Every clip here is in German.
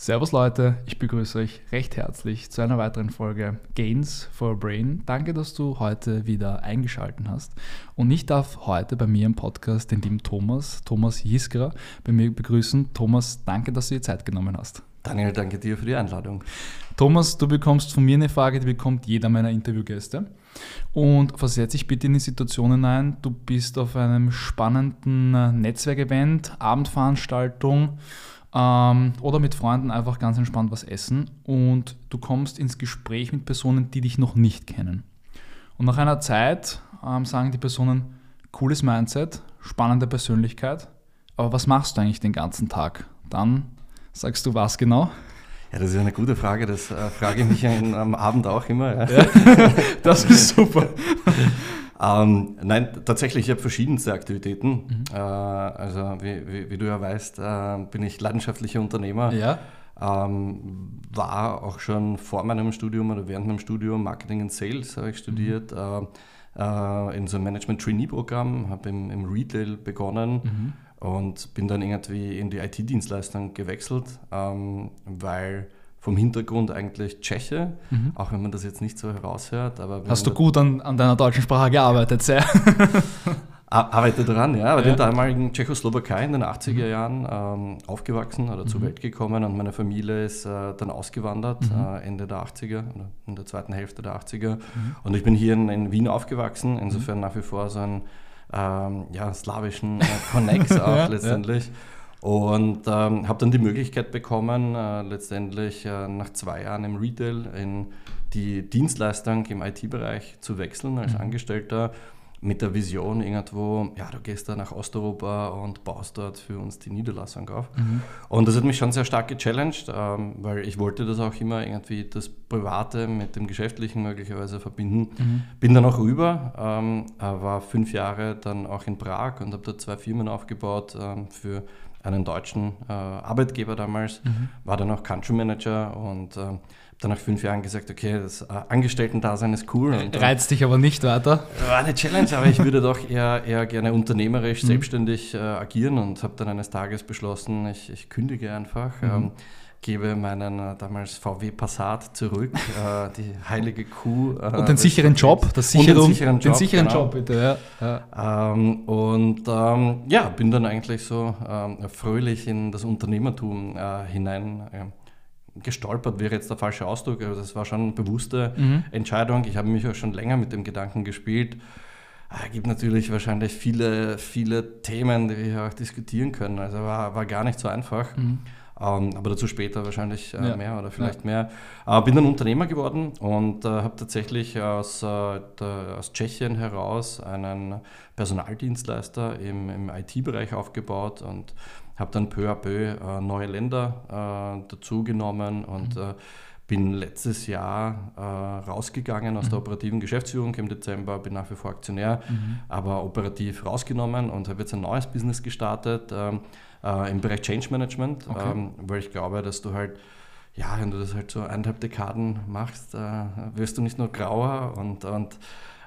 Servus Leute, ich begrüße euch recht herzlich zu einer weiteren Folge Gains for Brain. Danke, dass du heute wieder eingeschaltet hast. Und ich darf heute bei mir im Podcast den lieben Thomas, Thomas Jiskra, bei mir begrüßen. Thomas, danke, dass du dir Zeit genommen hast. Daniel, danke dir für die Einladung. Thomas, du bekommst von mir eine Frage, die bekommt jeder meiner Interviewgäste. Und versetze dich bitte in die Situation hinein, du bist auf einem spannenden Netzwerkevent, Abendveranstaltung, ähm, oder mit Freunden einfach ganz entspannt was essen und du kommst ins Gespräch mit Personen, die dich noch nicht kennen. Und nach einer Zeit ähm, sagen die Personen, cooles Mindset, spannende Persönlichkeit, aber was machst du eigentlich den ganzen Tag? Dann sagst du was genau? Ja, das ist eine gute Frage. Das äh, frage ich mich am Abend auch immer. Ja. Ja, das ist super. Ähm, nein, tatsächlich, ich habe verschiedenste Aktivitäten. Mhm. Äh, also wie, wie, wie, du ja weißt, äh, bin ich leidenschaftlicher Unternehmer. Ja. Ähm, war auch schon vor meinem Studium oder während meinem Studium Marketing and Sales habe ich studiert. Mhm. Äh, in so einem Management-Trainee-Programm, habe im, im, Retail begonnen. Mhm. Und bin dann irgendwie in die IT-Dienstleistung gewechselt, ähm, weil vom Hintergrund eigentlich Tscheche, mhm. auch wenn man das jetzt nicht so heraushört. Aber Hast du gut an, an deiner deutschen Sprache gearbeitet, sehr. Arbeite daran, ja. Aber ja. in der damaligen Tschechoslowakei in den 80er mhm. Jahren ähm, aufgewachsen oder mhm. zur Welt gekommen und meine Familie ist äh, dann ausgewandert, mhm. äh, Ende der 80er oder in der zweiten Hälfte der 80er. Mhm. Und ich bin hier in, in Wien aufgewachsen, insofern mhm. nach wie vor so einen ähm, ja, slawischen äh, Connex auch ja, letztendlich. Ja. Und ähm, habe dann die Möglichkeit bekommen, äh, letztendlich äh, nach zwei Jahren im Retail in die Dienstleistung im IT-Bereich zu wechseln als mhm. Angestellter mit der Vision irgendwo, ja, du gehst da nach Osteuropa und baust dort für uns die Niederlassung auf. Mhm. Und das hat mich schon sehr stark gechallenged, ähm, weil ich wollte das auch immer irgendwie das Private mit dem Geschäftlichen möglicherweise verbinden. Mhm. Bin dann auch rüber, ähm, war fünf Jahre dann auch in Prag und habe da zwei Firmen aufgebaut ähm, für einen deutschen äh, Arbeitgeber damals, mhm. war dann auch Country Manager und äh, dann nach fünf Jahren gesagt, okay, das äh, Angestellten-Dasein ist cool. Und, Reizt dich aber nicht weiter? War eine Challenge, aber ich würde doch eher, eher gerne unternehmerisch, mhm. selbstständig äh, agieren und habe dann eines Tages beschlossen, ich, ich kündige einfach. Mhm. Ähm, gebe meinen äh, damals VW Passat zurück, äh, die heilige Kuh. Äh, und den sicheren Job, das Sicherung, den sicheren Job, den sicheren genau. Job bitte, ja. ja. Ähm, und ähm, ja, bin dann eigentlich so ähm, fröhlich in das Unternehmertum äh, hinein gestolpert wäre jetzt der falsche Ausdruck, aber das war schon eine bewusste mhm. Entscheidung. Ich habe mich auch schon länger mit dem Gedanken gespielt. Es ah, gibt natürlich wahrscheinlich viele, viele Themen, die wir auch diskutieren können. Also war, war gar nicht so einfach. Mhm. Ähm, aber dazu später wahrscheinlich äh, ja. mehr oder vielleicht ja. mehr. Äh, bin dann Unternehmer geworden und äh, habe tatsächlich aus, äh, der, aus Tschechien heraus einen Personaldienstleister im, im IT-Bereich aufgebaut und habe dann peu à peu äh, neue Länder äh, dazugenommen und mhm. bin letztes Jahr rausgegangen aus mhm. der operativen Geschäftsführung im Dezember, bin nach wie vor Aktionär, mhm. aber operativ rausgenommen und habe jetzt ein neues Business gestartet. Ähm, äh, im Bereich Change Management, okay. ähm, weil ich glaube, dass du halt, ja, wenn du das halt so eineinhalb Dekaden machst, äh, wirst du nicht nur grauer und, und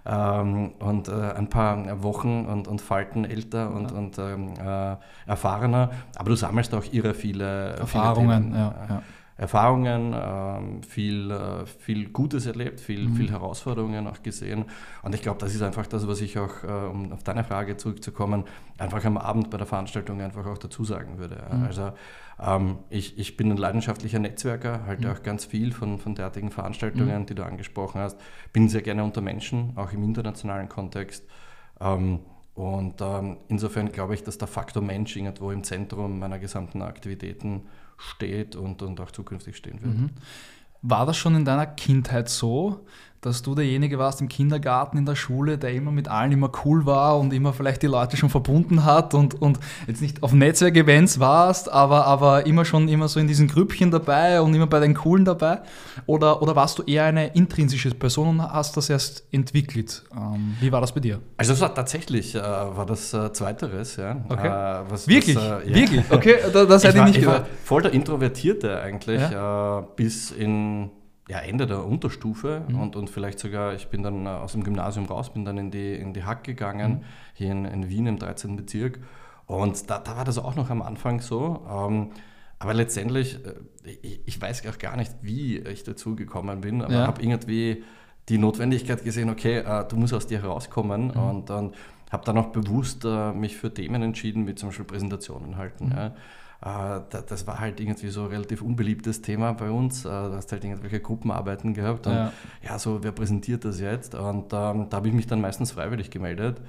ähm, und äh, ein paar Wochen und, und Falten älter und, ja. und ähm, äh, erfahrener, aber du sammelst auch irre viele Erfahrungen. Viele ja, ja. Erfahrungen, ähm, viel, äh, viel Gutes erlebt, viel, mhm. viel Herausforderungen auch gesehen. Und ich glaube, das ist einfach das, was ich auch, äh, um auf deine Frage zurückzukommen, einfach am Abend bei der Veranstaltung einfach auch dazu sagen würde. Mhm. Also ähm, ich, ich bin ein leidenschaftlicher Netzwerker, halte mhm. auch ganz viel von, von derartigen Veranstaltungen, mhm. die du angesprochen hast. Bin sehr gerne unter Menschen, auch im internationalen Kontext. Ähm, und ähm, insofern glaube ich, dass der Faktor Mensch irgendwo im Zentrum meiner gesamten Aktivitäten steht und, und auch zukünftig stehen wird. Mhm. War das schon in deiner Kindheit so, dass du derjenige warst im Kindergarten, in der Schule, der immer mit allen immer cool war und immer vielleicht die Leute schon verbunden hat und, und jetzt nicht auf Netzwerkevents warst, aber, aber immer schon immer so in diesen Grüppchen dabei und immer bei den Coolen dabei? Oder, oder warst du eher eine intrinsische Person und hast das erst entwickelt? Ähm, wie war das bei dir? Also war tatsächlich äh, war das äh, Zweiteres, ja. Okay. Äh, was, Wirklich? Was, äh, ja. Wirklich? Okay, das, hätte ich, nicht ich war voll der Introvertierte eigentlich, ja? Äh, bis in ja, Ende der Unterstufe mhm. und, und vielleicht sogar, ich bin dann aus dem Gymnasium raus, bin dann in die, in die Hack gegangen, mhm. hier in, in Wien im 13. Bezirk. Und da, da war das auch noch am Anfang so. Ähm, aber letztendlich, ich, ich, weiß auch gar nicht, wie ich dazu gekommen bin, aber ja. habe irgendwie die Notwendigkeit gesehen, okay, äh, du musst aus dir herauskommen mhm. und, und habe dann auch bewusst äh, mich für Themen entschieden, wie zum Beispiel Präsentationen halten. Mhm. Ja. Äh, das war halt irgendwie so ein relativ unbeliebtes Thema bei uns. Äh, du hast halt irgendwelche Gruppenarbeiten gehabt und ja, ja so, wer präsentiert das jetzt? Und ähm, da habe ich mich dann meistens freiwillig gemeldet.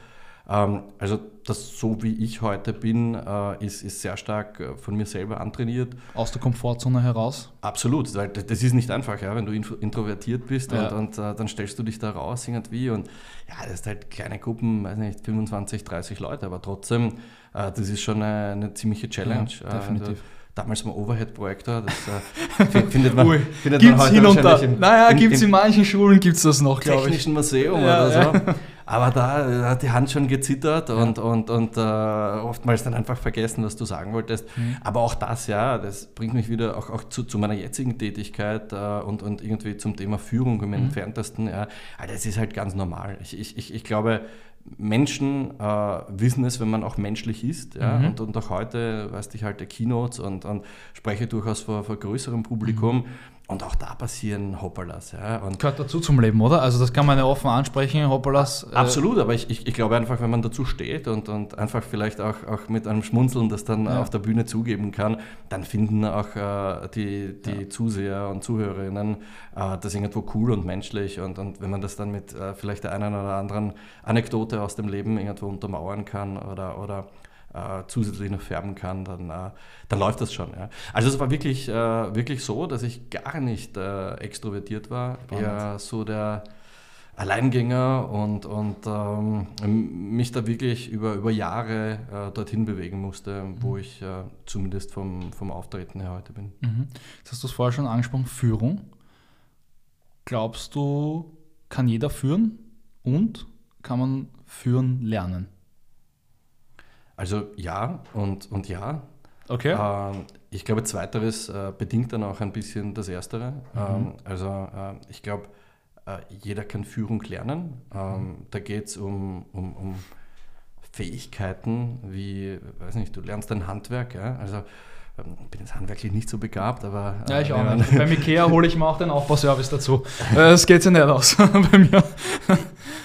Ähm, also das so wie ich heute bin, äh, ist, ist sehr stark äh, von mir selber antrainiert. Aus der Komfortzone heraus? Absolut, weil das ist nicht einfach, ja, wenn du introvertiert bist ja. und, und uh, dann stellst du dich da raus irgendwie und ja, das sind halt kleine Gruppen, weiß nicht, 25, 30 Leute, aber trotzdem, das ist schon eine, eine ziemliche Challenge. Ja, definitiv. Damals mal Overhead-Projektor. Das äh, findet man, findet gibt's man heute hin und da. Im, naja, gibt es in manchen Schulen gibt's das noch, glaube ich. Technischen Museum ja, oder so. Aber da hat die Hand schon gezittert ja. und, und, und äh, oftmals dann einfach vergessen, was du sagen wolltest. Mhm. Aber auch das, ja, das bringt mich wieder auch, auch zu, zu meiner jetzigen Tätigkeit äh, und, und irgendwie zum Thema Führung im mhm. entferntesten. Ja. das ist halt ganz normal. Ich, ich, ich, ich glaube, Menschen äh, wissen es, wenn man auch menschlich ist. Ja? Mhm. Und, und auch heute, weißt ich halte Keynotes und, und spreche durchaus vor, vor größerem Publikum. Mhm. Und auch da passieren Hoppalas. Ja. Und Gehört dazu zum Leben, oder? Also das kann man ja offen ansprechen, Hoppalas. Äh Absolut, aber ich, ich, ich, glaube einfach, wenn man dazu steht und, und einfach vielleicht auch, auch mit einem Schmunzeln das dann ja. auf der Bühne zugeben kann, dann finden auch äh, die, die ja. Zuseher und Zuhörerinnen äh, das irgendwo cool und menschlich. Und, und wenn man das dann mit äh, vielleicht der einen oder anderen Anekdote aus dem Leben irgendwo untermauern kann oder, oder äh, zusätzlich noch färben kann, dann, äh, dann läuft das schon. Ja. Also es war wirklich, äh, wirklich so, dass ich gar nicht äh, extrovertiert war, Spannend. eher so der Alleingänger und, und ähm, mich da wirklich über, über Jahre äh, dorthin bewegen musste, wo mhm. ich äh, zumindest vom, vom Auftreten her heute bin. Mhm. Jetzt hast du es vorher schon angesprochen, Führung. Glaubst du, kann jeder führen und kann man führen lernen? Also ja und, und ja. Okay. Ähm, ich glaube, zweiteres äh, bedingt dann auch ein bisschen das Erstere. Mhm. Ähm, also äh, ich glaube, äh, jeder kann Führung lernen. Ähm, mhm. Da geht es um, um, um Fähigkeiten, wie, weiß nicht, du lernst ein Handwerk. Ja? Also ich bin jetzt handwerklich nicht so begabt, aber. Ja, ich äh, auch nicht. Beim Ikea hole ich mir auch den Aufbauservice dazu. Das geht ja nicht aus bei mir.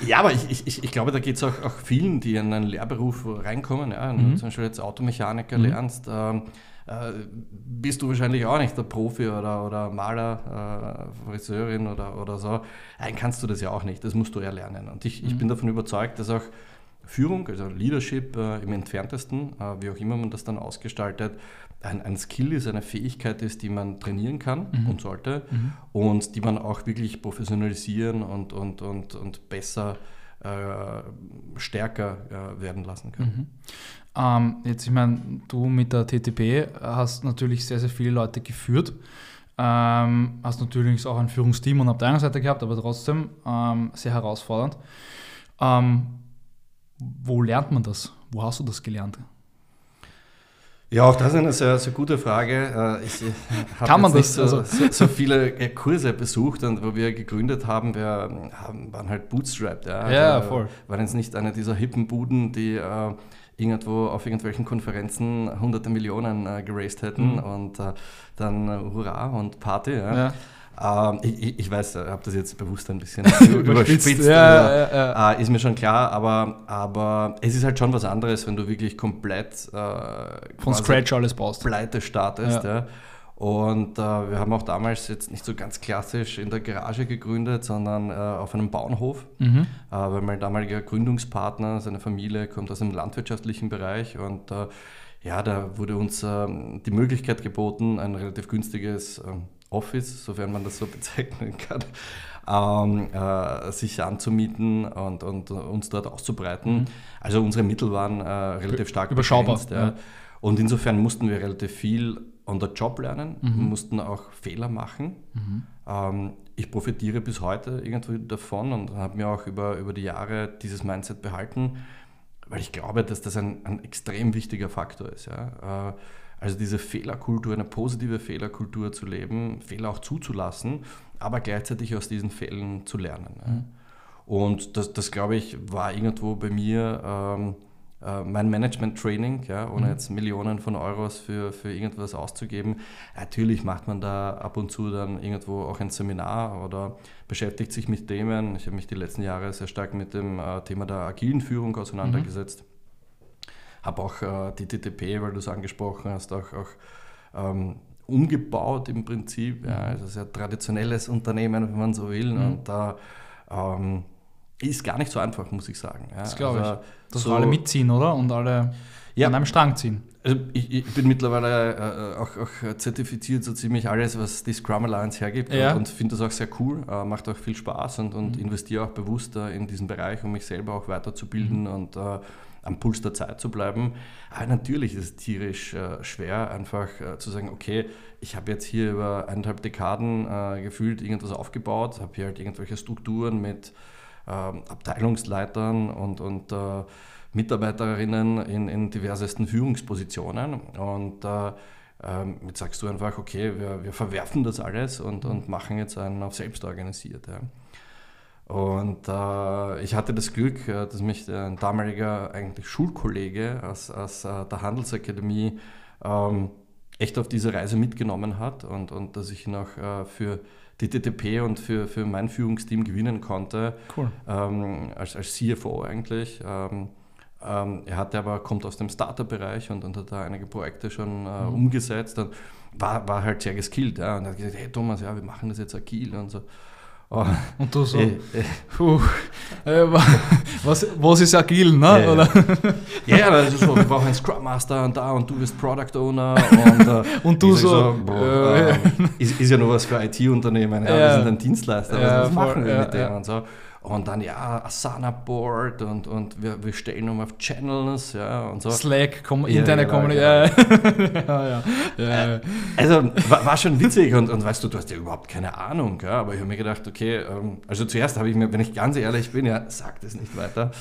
Ja, aber ich, ich, ich glaube, da geht es auch, auch vielen, die in einen Lehrberuf reinkommen. Ja, wenn mhm. du zum Beispiel jetzt Automechaniker mhm. lernst, ähm, äh, bist du wahrscheinlich auch nicht der Profi oder, oder Maler, äh, Friseurin oder, oder so. Nein, kannst du das ja auch nicht. Das musst du ja lernen. Und ich, mhm. ich bin davon überzeugt, dass auch Führung, also Leadership äh, im entferntesten, äh, wie auch immer man das dann ausgestaltet, ein, ein, Skill ist, eine Fähigkeit ist, die man trainieren kann mhm. und sollte mhm. und die man auch wirklich professionalisieren und, und, und, und besser, äh, stärker äh, werden lassen kann. Mhm. Ähm, jetzt, ich meine, du mit der TTP hast natürlich sehr, sehr viele Leute geführt. Ähm, hast natürlich auch ein Führungsteam und Abteilungsseite gehabt, aber trotzdem ähm, sehr herausfordernd. Ähm, wo lernt man das? Wo hast du das gelernt? Ja, auch das ist eine sehr, sehr gute Frage. Äh, ich äh, habe nicht so, also? so, viele äh, Kurse besucht und wo wir gegründet haben, wir haben, waren halt bootstrapped. Ja, ja also, voll. Waren jetzt nicht eine dieser hippen Buden, die äh, irgendwo auf irgendwelchen Konferenzen hunderte Millionen äh, geraced hätten mhm. und äh, dann Hurra und Party. Ja. ja. Ähm, ich, ich, weiß, ich habe das jetzt bewusst ein bisschen überspitzt. Ja, ja, ja. Äh, ist mir schon klar, aber, aber es ist halt schon was anderes, wenn du wirklich komplett äh, von Scratch alles baust. Pleite startest. Und äh, wir haben auch damals jetzt nicht so ganz klassisch in der Garage gegründet, sondern äh, auf einem Bauernhof, mhm. äh, weil mein damaliger Gründungspartner, seine Familie kommt aus dem landwirtschaftlichen Bereich und äh, ja, da wurde uns ähm, die Möglichkeit geboten, ein relativ günstiges ähm, Office, sofern man das so bezeichnen kann, ähm, äh, sich anzumieten und, und uns dort auszubreiten. Mhm. Also unsere Mittel waren äh, relativ stark überschaubar. Begrenzt, ja. Ja. Und insofern mussten wir relativ viel on the job lernen, mhm. mussten auch Fehler machen. Mhm. Ähm, ich profitiere bis heute irgendwie davon und habe mir auch über, über die Jahre dieses Mindset behalten, weil ich glaube, dass das ein, ein extrem wichtiger Faktor ist. Ja. Äh, also diese Fehlerkultur, eine positive Fehlerkultur zu leben, Fehler auch zuzulassen aber gleichzeitig aus diesen Fällen zu lernen. Mhm. Und das, das glaube ich, war irgendwo bei mir ähm, äh, mein Management-Training, ja, ohne mhm. jetzt Millionen von Euros für, für irgendwas auszugeben. Natürlich macht man da ab und zu dann irgendwo auch ein Seminar oder beschäftigt sich mit Themen. Ich habe mich die letzten Jahre sehr stark mit dem äh, Thema der agilen Führung auseinandergesetzt. Mhm. Habe auch äh, die TTP, weil du es angesprochen hast, auch, auch ähm, umgebaut im Prinzip. Ja, also sehr traditionelles Unternehmen, wenn man so will. Mhm. Und da ähm, ist gar nicht so einfach, muss ich sagen. Ja, das glaube also, ich. Dass so, alle mitziehen, oder? Und alle ja, an einem Strang ziehen. Also ich, ich, bin mittlerweile äh, auch, auch, zertifiziert, so ziemlich alles, was die Scrum Alliance hergibt ja. und, und finde das auch sehr cool, äh, macht auch viel Spaß und, und mhm. investiere auch bewusster in diesen Bereich, um mich selber auch weiterzubilden mhm. und äh, am Puls der Zeit zu bleiben. Aber natürlich ist es tierisch äh, schwer, einfach äh, zu sagen, okay, ich habe jetzt hier über eineinhalb Dekaden äh, gefühlt irgendwas aufgebaut, habe hier halt irgendwelche Strukturen mit ähm, Abteilungsleitern und, und äh, Mitarbeiterinnen in, in diversesten Führungspositionen. Und äh, ähm, jetzt sagst du einfach, okay, wir, wir verwerfen das alles und, und machen jetzt einen auf selbst organisiert. Ja. Und äh, ich hatte das Glück, äh, dass mich ein damaliger eigentlich Schulkollege aus, aus äh, der Handelsakademie ähm, echt auf diese Reise mitgenommen hat und, und dass ich ihn auch äh, für die TTP und für, für mein Führungsteam gewinnen konnte. Cool. Ähm, als, als CFO eigentlich. Ähm, ähm, er hatte aber, kommt aus dem Startup-Bereich und, und hat da einige Projekte schon äh, mhm. umgesetzt und war, war halt sehr geskillt. Ja, und er hat gesagt, hey Thomas, ja, wir machen das jetzt agil und so. Oh. Und du so, äh. Puh, äh, was, was ist agil, ne? Ja, Oder? ja. ja also so, wir brauchen einen Scrum Master und da und du bist Product Owner und, äh, und du so, so boah, äh, ist, ist, ja nur was für IT-Unternehmen, ja, wir sind ein Dienstleister, was, was machen wir mit denen und so. Und dann ja, Asana Board und, und wir, wir stellen um auf Channels, ja und so. Slack, kom interne ja, Kommunikation. Ja. ja, ja, äh, Also war, war, schon witzig und, und weißt du, du hast ja überhaupt keine Ahnung, ja, aber ich habe mir gedacht, okay, ähm, also zuerst habe ich mir, wenn ich ganz ehrlich bin, ja, sag das nicht weiter.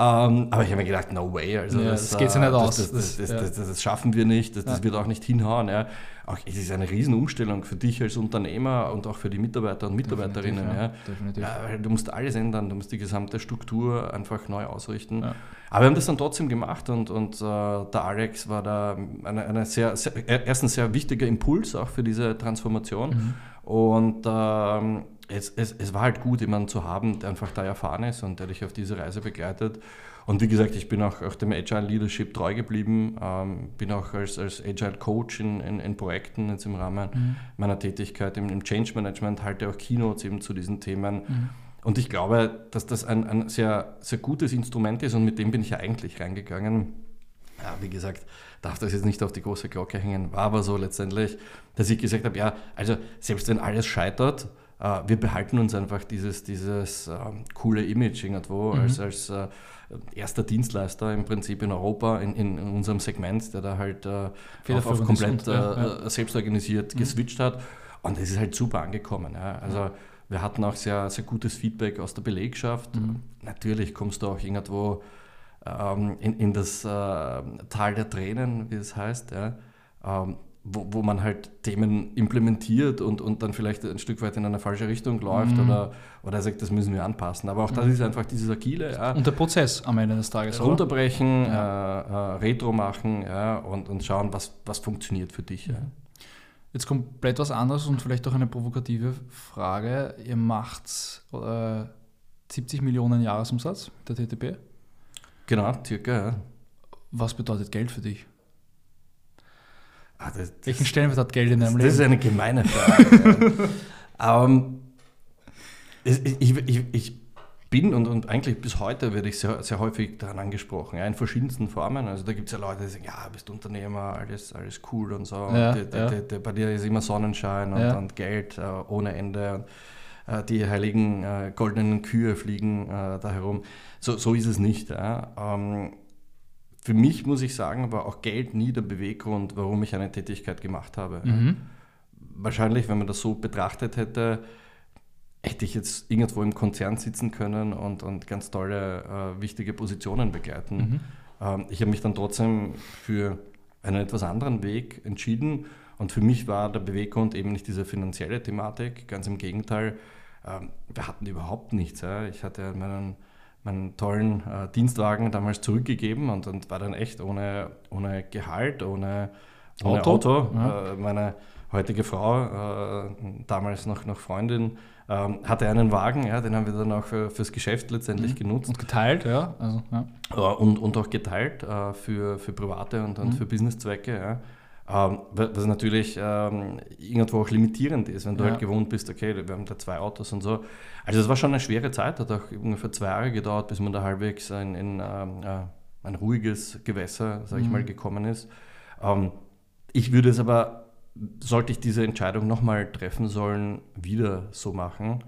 Ähm, aber ich habe mir gedacht, no way. Also ja, das, das geht ja nicht aus. Das, das, das, ja. das, schaffen wir nicht, das, ja. wird auch nicht hinhauen. Ja. Auch, es ist eine Riesenumstellung für dich als Unternehmer und auch für die Mitarbeiter und Mitarbeiterinnen. Definitiv, Definitiv. du musst alles ändern, du musst die gesamte Struktur einfach neu ausrichten. Aber wir haben das dann trotzdem gemacht und, und äh, der Alex war da eine, eine sehr, sehr, erstens sehr wichtiger Impuls auch für diese Transformation. Mhm. Und ähm, es, es, es war halt gut, jemanden zu haben, der einfach da erfahren ist und der dich auf diese Reise begleitet. Und wie gesagt, ich bin auch, auch dem Agile Leadership treu geblieben, ähm, bin auch als, als Agile Coach in, in, in Projekten jetzt im Rahmen mhm. meiner Tätigkeit im, im, Change Management, halte auch Keynotes eben zu diesen Themen. Mhm. Und ich glaube, dass das ein, ein sehr, sehr gutes Instrument ist und mit dem bin ich ja eigentlich reingegangen. Ja, wie gesagt, darf das jetzt nicht auf die große Glocke hängen, war aber so letztendlich, dass ich gesagt habe, ja, also selbst wenn alles scheitert, wir behalten uns einfach dieses, dieses äh, coole Image irgendwo mhm. als, als äh, erster Dienstleister im Prinzip in Europa, in, in unserem Segment, der da halt äh, auf, auf, komplett ja, ja. selbstorganisiert mhm. geswitcht hat. Und es ist halt super angekommen. Ja. Also wir hatten auch sehr, sehr gutes Feedback aus der Belegschaft. Mhm. Natürlich kommst du auch irgendwo ähm, in, in das äh, Tal der Tränen, wie es heißt. Ja. Ähm, wo, wo man halt Themen implementiert und, und dann vielleicht ein Stück weit in eine falsche Richtung läuft mhm. oder, oder sagt, das müssen wir anpassen. Aber auch das mhm. ist einfach dieses Agile. Ja. Und der Prozess am Ende des Tages. Runterbrechen, ja. äh, äh, Retro machen ja, und, und schauen, was, was funktioniert für dich. Ja. Mhm. Jetzt komplett was anderes und vielleicht auch eine provokative Frage. Ihr macht äh, 70 Millionen Jahresumsatz der TTP? Genau, circa. Was bedeutet Geld für dich? Ah, das, Welchen Stellenwert hat Geld in deinem Leben? Das ist eine gemeine Frage. um, ähm, ich, ich, ich, bin und, und eigentlich bis heute werde ich sehr, sehr häufig daran angesprochen, ja, in verschiedensten Formen. Also da gibt es ja Leute, die sagen, ja, bist Unternehmer, alles, alles cool und so. Ja, und die, ja. die, die, bei dir ist immer Sonnenschein und, und Geld äh, ohne Ende. Und, äh, die heiligen äh, goldenen Kühe fliegen äh, da herum. So, so ist es nicht. Ähm, für mich muss ich sagen, war auch Geld nie der Beweggrund, warum ich eine Tätigkeit gemacht habe. Mhm. Wahrscheinlich, wenn man das so betrachtet hätte, hätte ich jetzt irgendwo im Konzern sitzen können und, und ganz tolle, äh, wichtige Positionen begleiten. Mhm. Ähm, ich habe mich dann trotzdem für einen etwas anderen Weg entschieden Und für mich war der Beweggrund eben nicht diese finanzielle Thematik, ganz im Gegenteil. Ähm, wir hatten überhaupt nichts. Ja. Ich hatte meinen, meinen tollen äh, Dienstwagen damals zurückgegeben und, und war dann echt ohne, ohne Gehalt, ohne, ohne Auto. Auto. Ja. Äh, meine heutige Frau, äh, damals noch, noch Freundin, ähm, hatte einen Wagen, ja, den haben wir dann auch für, fürs Geschäft letztendlich mhm. genutzt. Und geteilt, ja. Also, ja. Und, und auch geteilt äh, für, für private und, und mhm. für Businesszwecke. Ja. Ähm, was natürlich ähm, irgendwo auch limitierend ist, wenn du ja. halt gewohnt bist, okay, wir haben da zwei Autos und so. Also es war schon eine schwere Zeit, hat auch ungefähr zwei Jahre gedauert, bis man da halbwegs in, in ähm, äh, ein ruhiges Gewässer, sage ich mhm. mal, gekommen ist. Ähm, ich würde es aber sollte ich diese Entscheidung nochmal treffen sollen, wieder so machen,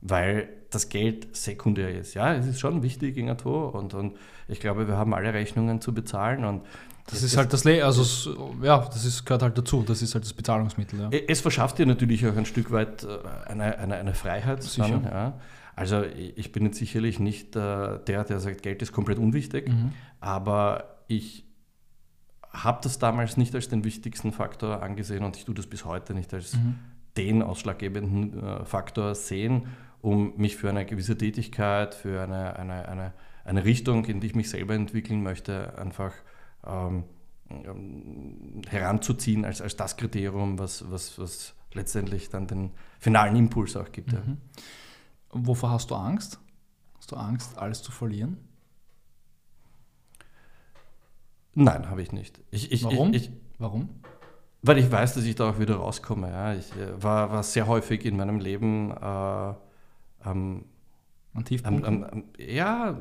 weil das Geld sekundär ist. Ja, es ist schon wichtig irgendwo und, und ich glaube, wir haben alle Rechnungen zu bezahlen und das ist halt das, Le also ja, das ist, gehört halt dazu, das ist halt das Bezahlungsmittel. Ja. Es verschafft dir natürlich auch ein Stück weit äh, eine, eine, eine Freiheit. Sicher. Dann, ja. Also ich bin jetzt sicherlich nicht äh, der, der sagt, Geld ist komplett unwichtig, mhm. aber ich habe das damals nicht als den wichtigsten Faktor angesehen und ich tue das bis heute nicht als mhm. den ausschlaggebenden äh, Faktor sehen, um mich für eine gewisse Tätigkeit, für eine, eine, eine, eine Richtung, in die ich mich selber entwickeln möchte, einfach ähm, ähm, heranzuziehen als, als das Kriterium, was, was, was letztendlich dann den finalen Impuls auch gibt. Mhm. Ja. Wovor hast du Angst? Hast du Angst, alles zu verlieren? Nein, habe ich nicht. Ich, ich, Warum? Ich, Warum? Weil ich weiß, dass ich da auch wieder rauskomme. Ja. Ich äh, war, war sehr häufig in meinem Leben äh, ähm, An Tiefpunkten? ja,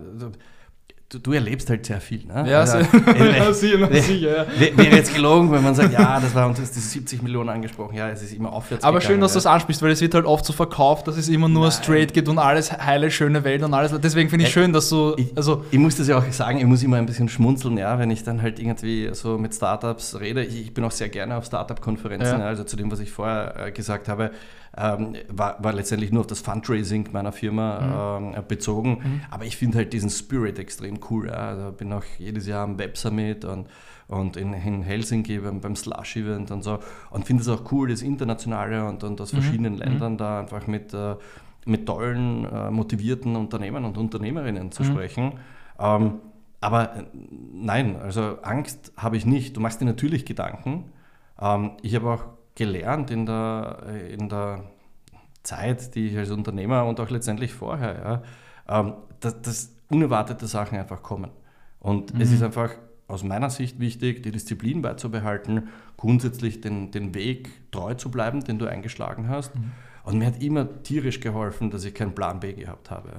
du, du, erlebst halt sehr viel. Ne? Ja, also, äh, sicher, sicher. Ja. Wäre jetzt gelogen, wenn man sagt, ja, das war uns diese 70 Millionen angesprochen, ja, es ist immer aufwärts. Aber gegangen, schön, dass ja. du das ansprichst, weil es wird halt oft so verkauft, dass es immer nur Nein. straight geht und alles heile, schöne Welt und alles. Deswegen finde ich schön, dass du. Ich, also ich muss das ja auch sagen, ich muss immer ein bisschen schmunzeln, ja, wenn ich dann halt irgendwie so mit Startups rede. Ich, ich bin auch sehr gerne auf Startup-Konferenzen, ja. also zu dem, was ich vorher äh, gesagt habe ähm, war, war, letztendlich nur auf das Fundraising meiner Firma mhm. ähm, bezogen. Mhm. Aber ich finde halt diesen Spirit extrem cool. Ja. Also bin auch jedes Jahr am Web Summit und, und in, in Helsinki beim, beim Slush Event und so. Und finde es auch cool, das Internationale und, und aus mhm. verschiedenen mhm. Ländern da einfach mit, äh, mit tollen, äh, motivierten Unternehmern und Unternehmerinnen zu mhm. sprechen. Ähm, aber äh, nein, also Angst habe ich nicht. Du machst dir natürlich Gedanken. Ähm, ich habe auch gelernt in der, äh, in der Zeit, die ich als Unternehmer und auch letztendlich vorher, ja, ähm, dass, dass, unerwartete Sachen einfach kommen. Und mhm. es ist einfach aus meiner Sicht wichtig, die Disziplin beizubehalten, grundsätzlich den, den Weg treu zu bleiben, den du eingeschlagen hast. Mhm. Und mir hat immer tierisch geholfen, dass ich keinen Plan B gehabt habe.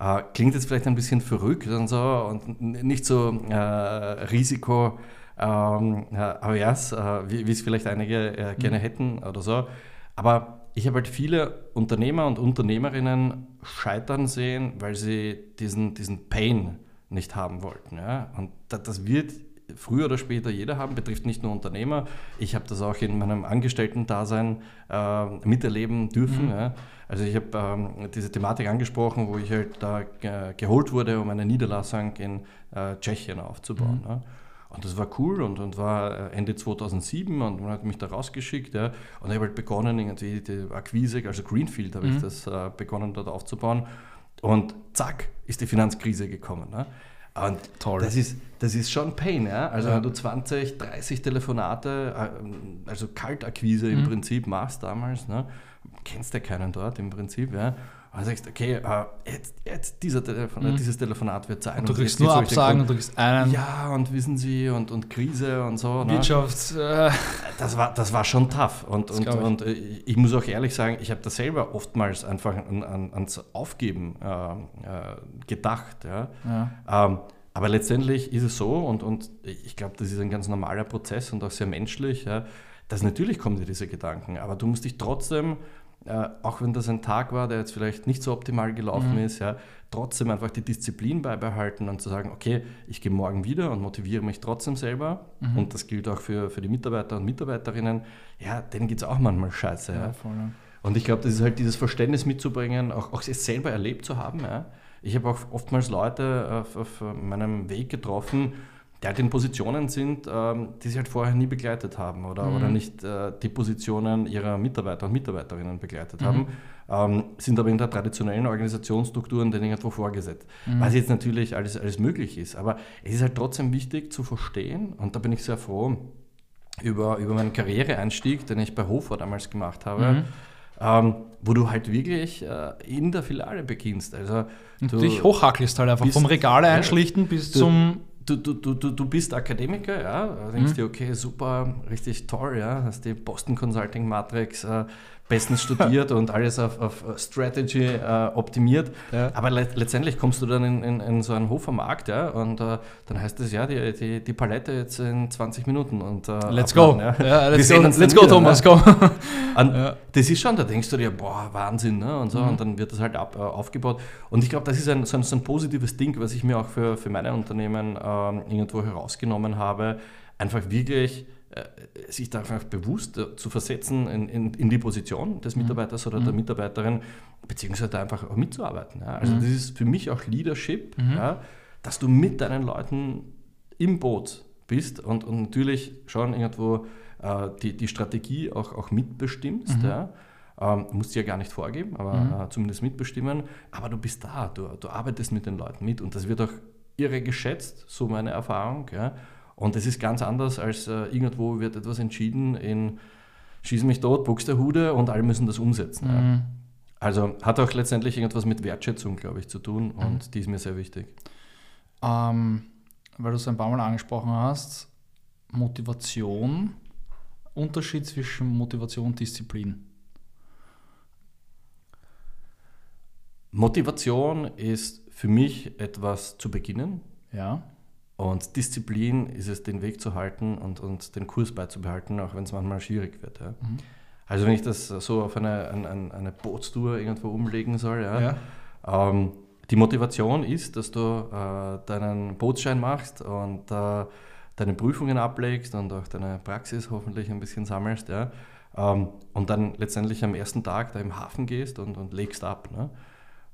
Ja. Äh, klingt jetzt vielleicht ein bisschen verrückt und so und nicht so äh, Risiko ähm, avers, äh, wie es vielleicht einige äh, gerne mhm. hätten oder so. Aber ich habe halt viele Unternehmer und Unternehmerinnen scheitern sehen, weil sie diesen, diesen Pain nicht haben wollten. Ja? Und das, das wird früher oder später jeder haben, betrifft nicht nur Unternehmer. Ich habe das auch in meinem Angestellten-Dasein äh, miterleben dürfen. Mhm. Ja. Also ich habe ähm, diese Thematik angesprochen, wo ich halt da ge geholt wurde, um eine Niederlassung in äh, Tschechien aufzubauen. Mhm. Ja. Und das war cool und, und war äh, Ende 2007 und man hat mich da rausgeschickt. Ja. Und ich habe halt begonnen, irgendwie die Akquise, also Greenfield habe mhm. ich das äh, begonnen dort aufzubauen. Und zack, ist die Finanzkrise gekommen. Ne? Und Toll. Das ist, das ist schon Pain. Ja? Also ja. wenn du 20, 30 Telefonate, äh, also Kaltakquise mhm. im Prinzip machst damals, ne? kennst ja keinen dort im Prinzip, ja? Und sagst okay, uh, jetzt, jetzt dieser Telefon, mhm. dieses Telefonat wird sein. Und du kriegst nur Absagen und du kriegst einen. Ja, und wissen Sie, und, und Krise und so. Ne? Wirtschafts... Äh. Das, war, das war schon tough. Und, und, ich. und ich muss auch ehrlich sagen, ich habe da selber oftmals einfach an, an, ans Aufgeben äh, äh, gedacht. Ja. ja. Ähm, aber letztendlich ist es so, und, und ich glaube, das ist ein ganz normaler Prozess und auch sehr menschlich, ja, dass natürlich kommen dir diese Gedanken, aber du musst dich trotzdem äh, auch wenn das ein Tag war, der jetzt vielleicht nicht so optimal gelaufen mhm. ist, ja, trotzdem einfach die Disziplin beibehalten und zu sagen, okay, ich gehe morgen wieder und motiviere mich trotzdem selber. Mhm. Und das gilt auch für, für die Mitarbeiter und Mitarbeiterinnen. Ja, denen geht es auch manchmal scheiße. Ja, ja. Voll, ja. Und ich glaube, das ist halt dieses Verständnis mitzubringen, auch, auch es selber erlebt zu haben. Ja. Ich habe auch oftmals Leute auf, auf meinem Weg getroffen, die halt in Positionen sind, ähm, die sie halt vorher nie begleitet haben oder, mhm. oder nicht äh, die Positionen ihrer Mitarbeiter und Mitarbeiterinnen begleitet mhm. haben, ähm, sind aber in der traditionellen Organisationsstrukturen denen irgendwo vorgesetzt. Mhm. Was jetzt natürlich alles, alles möglich ist, aber es ist halt trotzdem wichtig zu verstehen und da bin ich sehr froh über, über meinen Karriereeinstieg, den ich bei Hofer damals gemacht habe. Mhm. Ähm, wo du halt wirklich äh, in der Filiale beginnst. Also du dich hochhackelst halt einfach, vom Regal einschlichten ja, bis du, zum du, du, du, du bist Akademiker, ja, denkst mhm. dir, okay, super, richtig toll, ja, hast die Boston Consulting Matrix äh, bestens studiert und alles auf, auf Strategy äh, optimiert. Ja. Aber le letztendlich kommst du dann in, in, in so einen Hofermarkt, ja, und äh, dann heißt es ja, die, die, die Palette jetzt in 20 Minuten. Und, äh, let's go. Ja. ja let's go, let's go Thomas, ne? ja. Das ist schon, da denkst du dir, boah, Wahnsinn, ne? und so, mhm. und dann wird das halt ab, äh, aufgebaut. Und ich glaube, das ist ein, so, ein, so ein positives Ding, was ich mir auch für, für meine Unternehmen ähm, irgendwo herausgenommen habe, einfach wirklich sich da einfach bewusst äh, zu versetzen in, in, in die Position des mhm. Mitarbeiters oder mhm. der Mitarbeiterin, beziehungsweise einfach auch mitzuarbeiten. Ja. Also mhm. das ist für mich auch Leadership, mhm. ja, dass du mit deinen Leuten im Boot bist und, und natürlich schon irgendwo äh, die, die Strategie auch, auch mitbestimmst. Mhm. Ja. Ähm, musst du ja gar nicht vorgeben, aber mhm. äh, zumindest mitbestimmen. Aber du bist da, du, du arbeitest mit den Leuten mit und das wird auch irre geschätzt, so meine Erfahrung. Ja. Und das ist ganz anders, als äh, irgendwo wird etwas entschieden in Schieß mich tot, Buxterhude und alle müssen das umsetzen. Mhm. Ja. Also hat auch letztendlich irgendwas mit Wertschätzung, glaube ich, zu tun und mhm. die ist mir sehr wichtig. Ähm, weil du es ein paar Mal angesprochen hast, Motivation, Unterschied zwischen Motivation und Disziplin. Motivation ist für mich etwas zu beginnen. Ja. Und Disziplin ist es, den Weg zu halten und, und den Kurs beizubehalten, auch wenn es manchmal schwierig wird. Ja. Mhm. Also wenn ich das so auf eine, eine, eine Bootstour irgendwo umlegen soll, ja, ja. Ähm, die Motivation ist, dass du äh, deinen Bootsschein machst und äh, deine Prüfungen ablegst und auch deine Praxis hoffentlich ein bisschen sammelst, ja, ähm, und dann letztendlich am ersten Tag da im Hafen gehst und, und legst ab. Ne?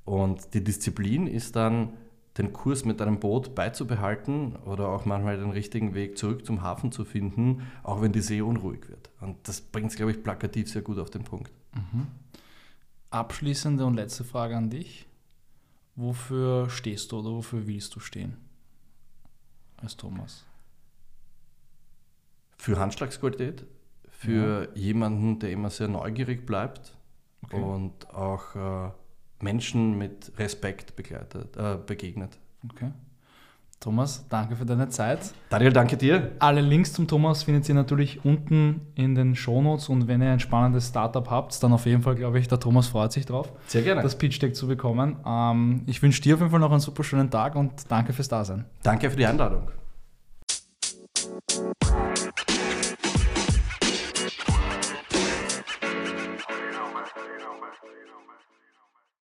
Und die Disziplin ist dann den Kurs mit deinem Boot beizubehalten oder auch manchmal den richtigen Weg zurück zum Hafen zu finden, auch wenn die See unruhig wird. Und das bringt es, glaube ich, plakativ sehr gut auf den Punkt. Mhm. Abschließende und letzte Frage an dich. Wofür stehst du oder wofür willst du stehen als Thomas? Für Handschlagsqualität, für ja. jemanden, der immer sehr neugierig bleibt okay. und auch äh, Menschen mit Respekt begleitet, äh, begegnet. Okay. Thomas, danke für deine Zeit. Daniel, danke dir. Alle Links zum Thomas findet ihr natürlich unten in den Shownotes und wenn ihr ein spannendes Startup habt, dann auf jeden Fall, glaube ich, der Thomas freut sich drauf, Sehr gerne. das Pitch Deck zu bekommen. Ähm, ich wünsche dir auf jeden Fall noch einen super schönen Tag und danke fürs Dasein. Danke für die Einladung.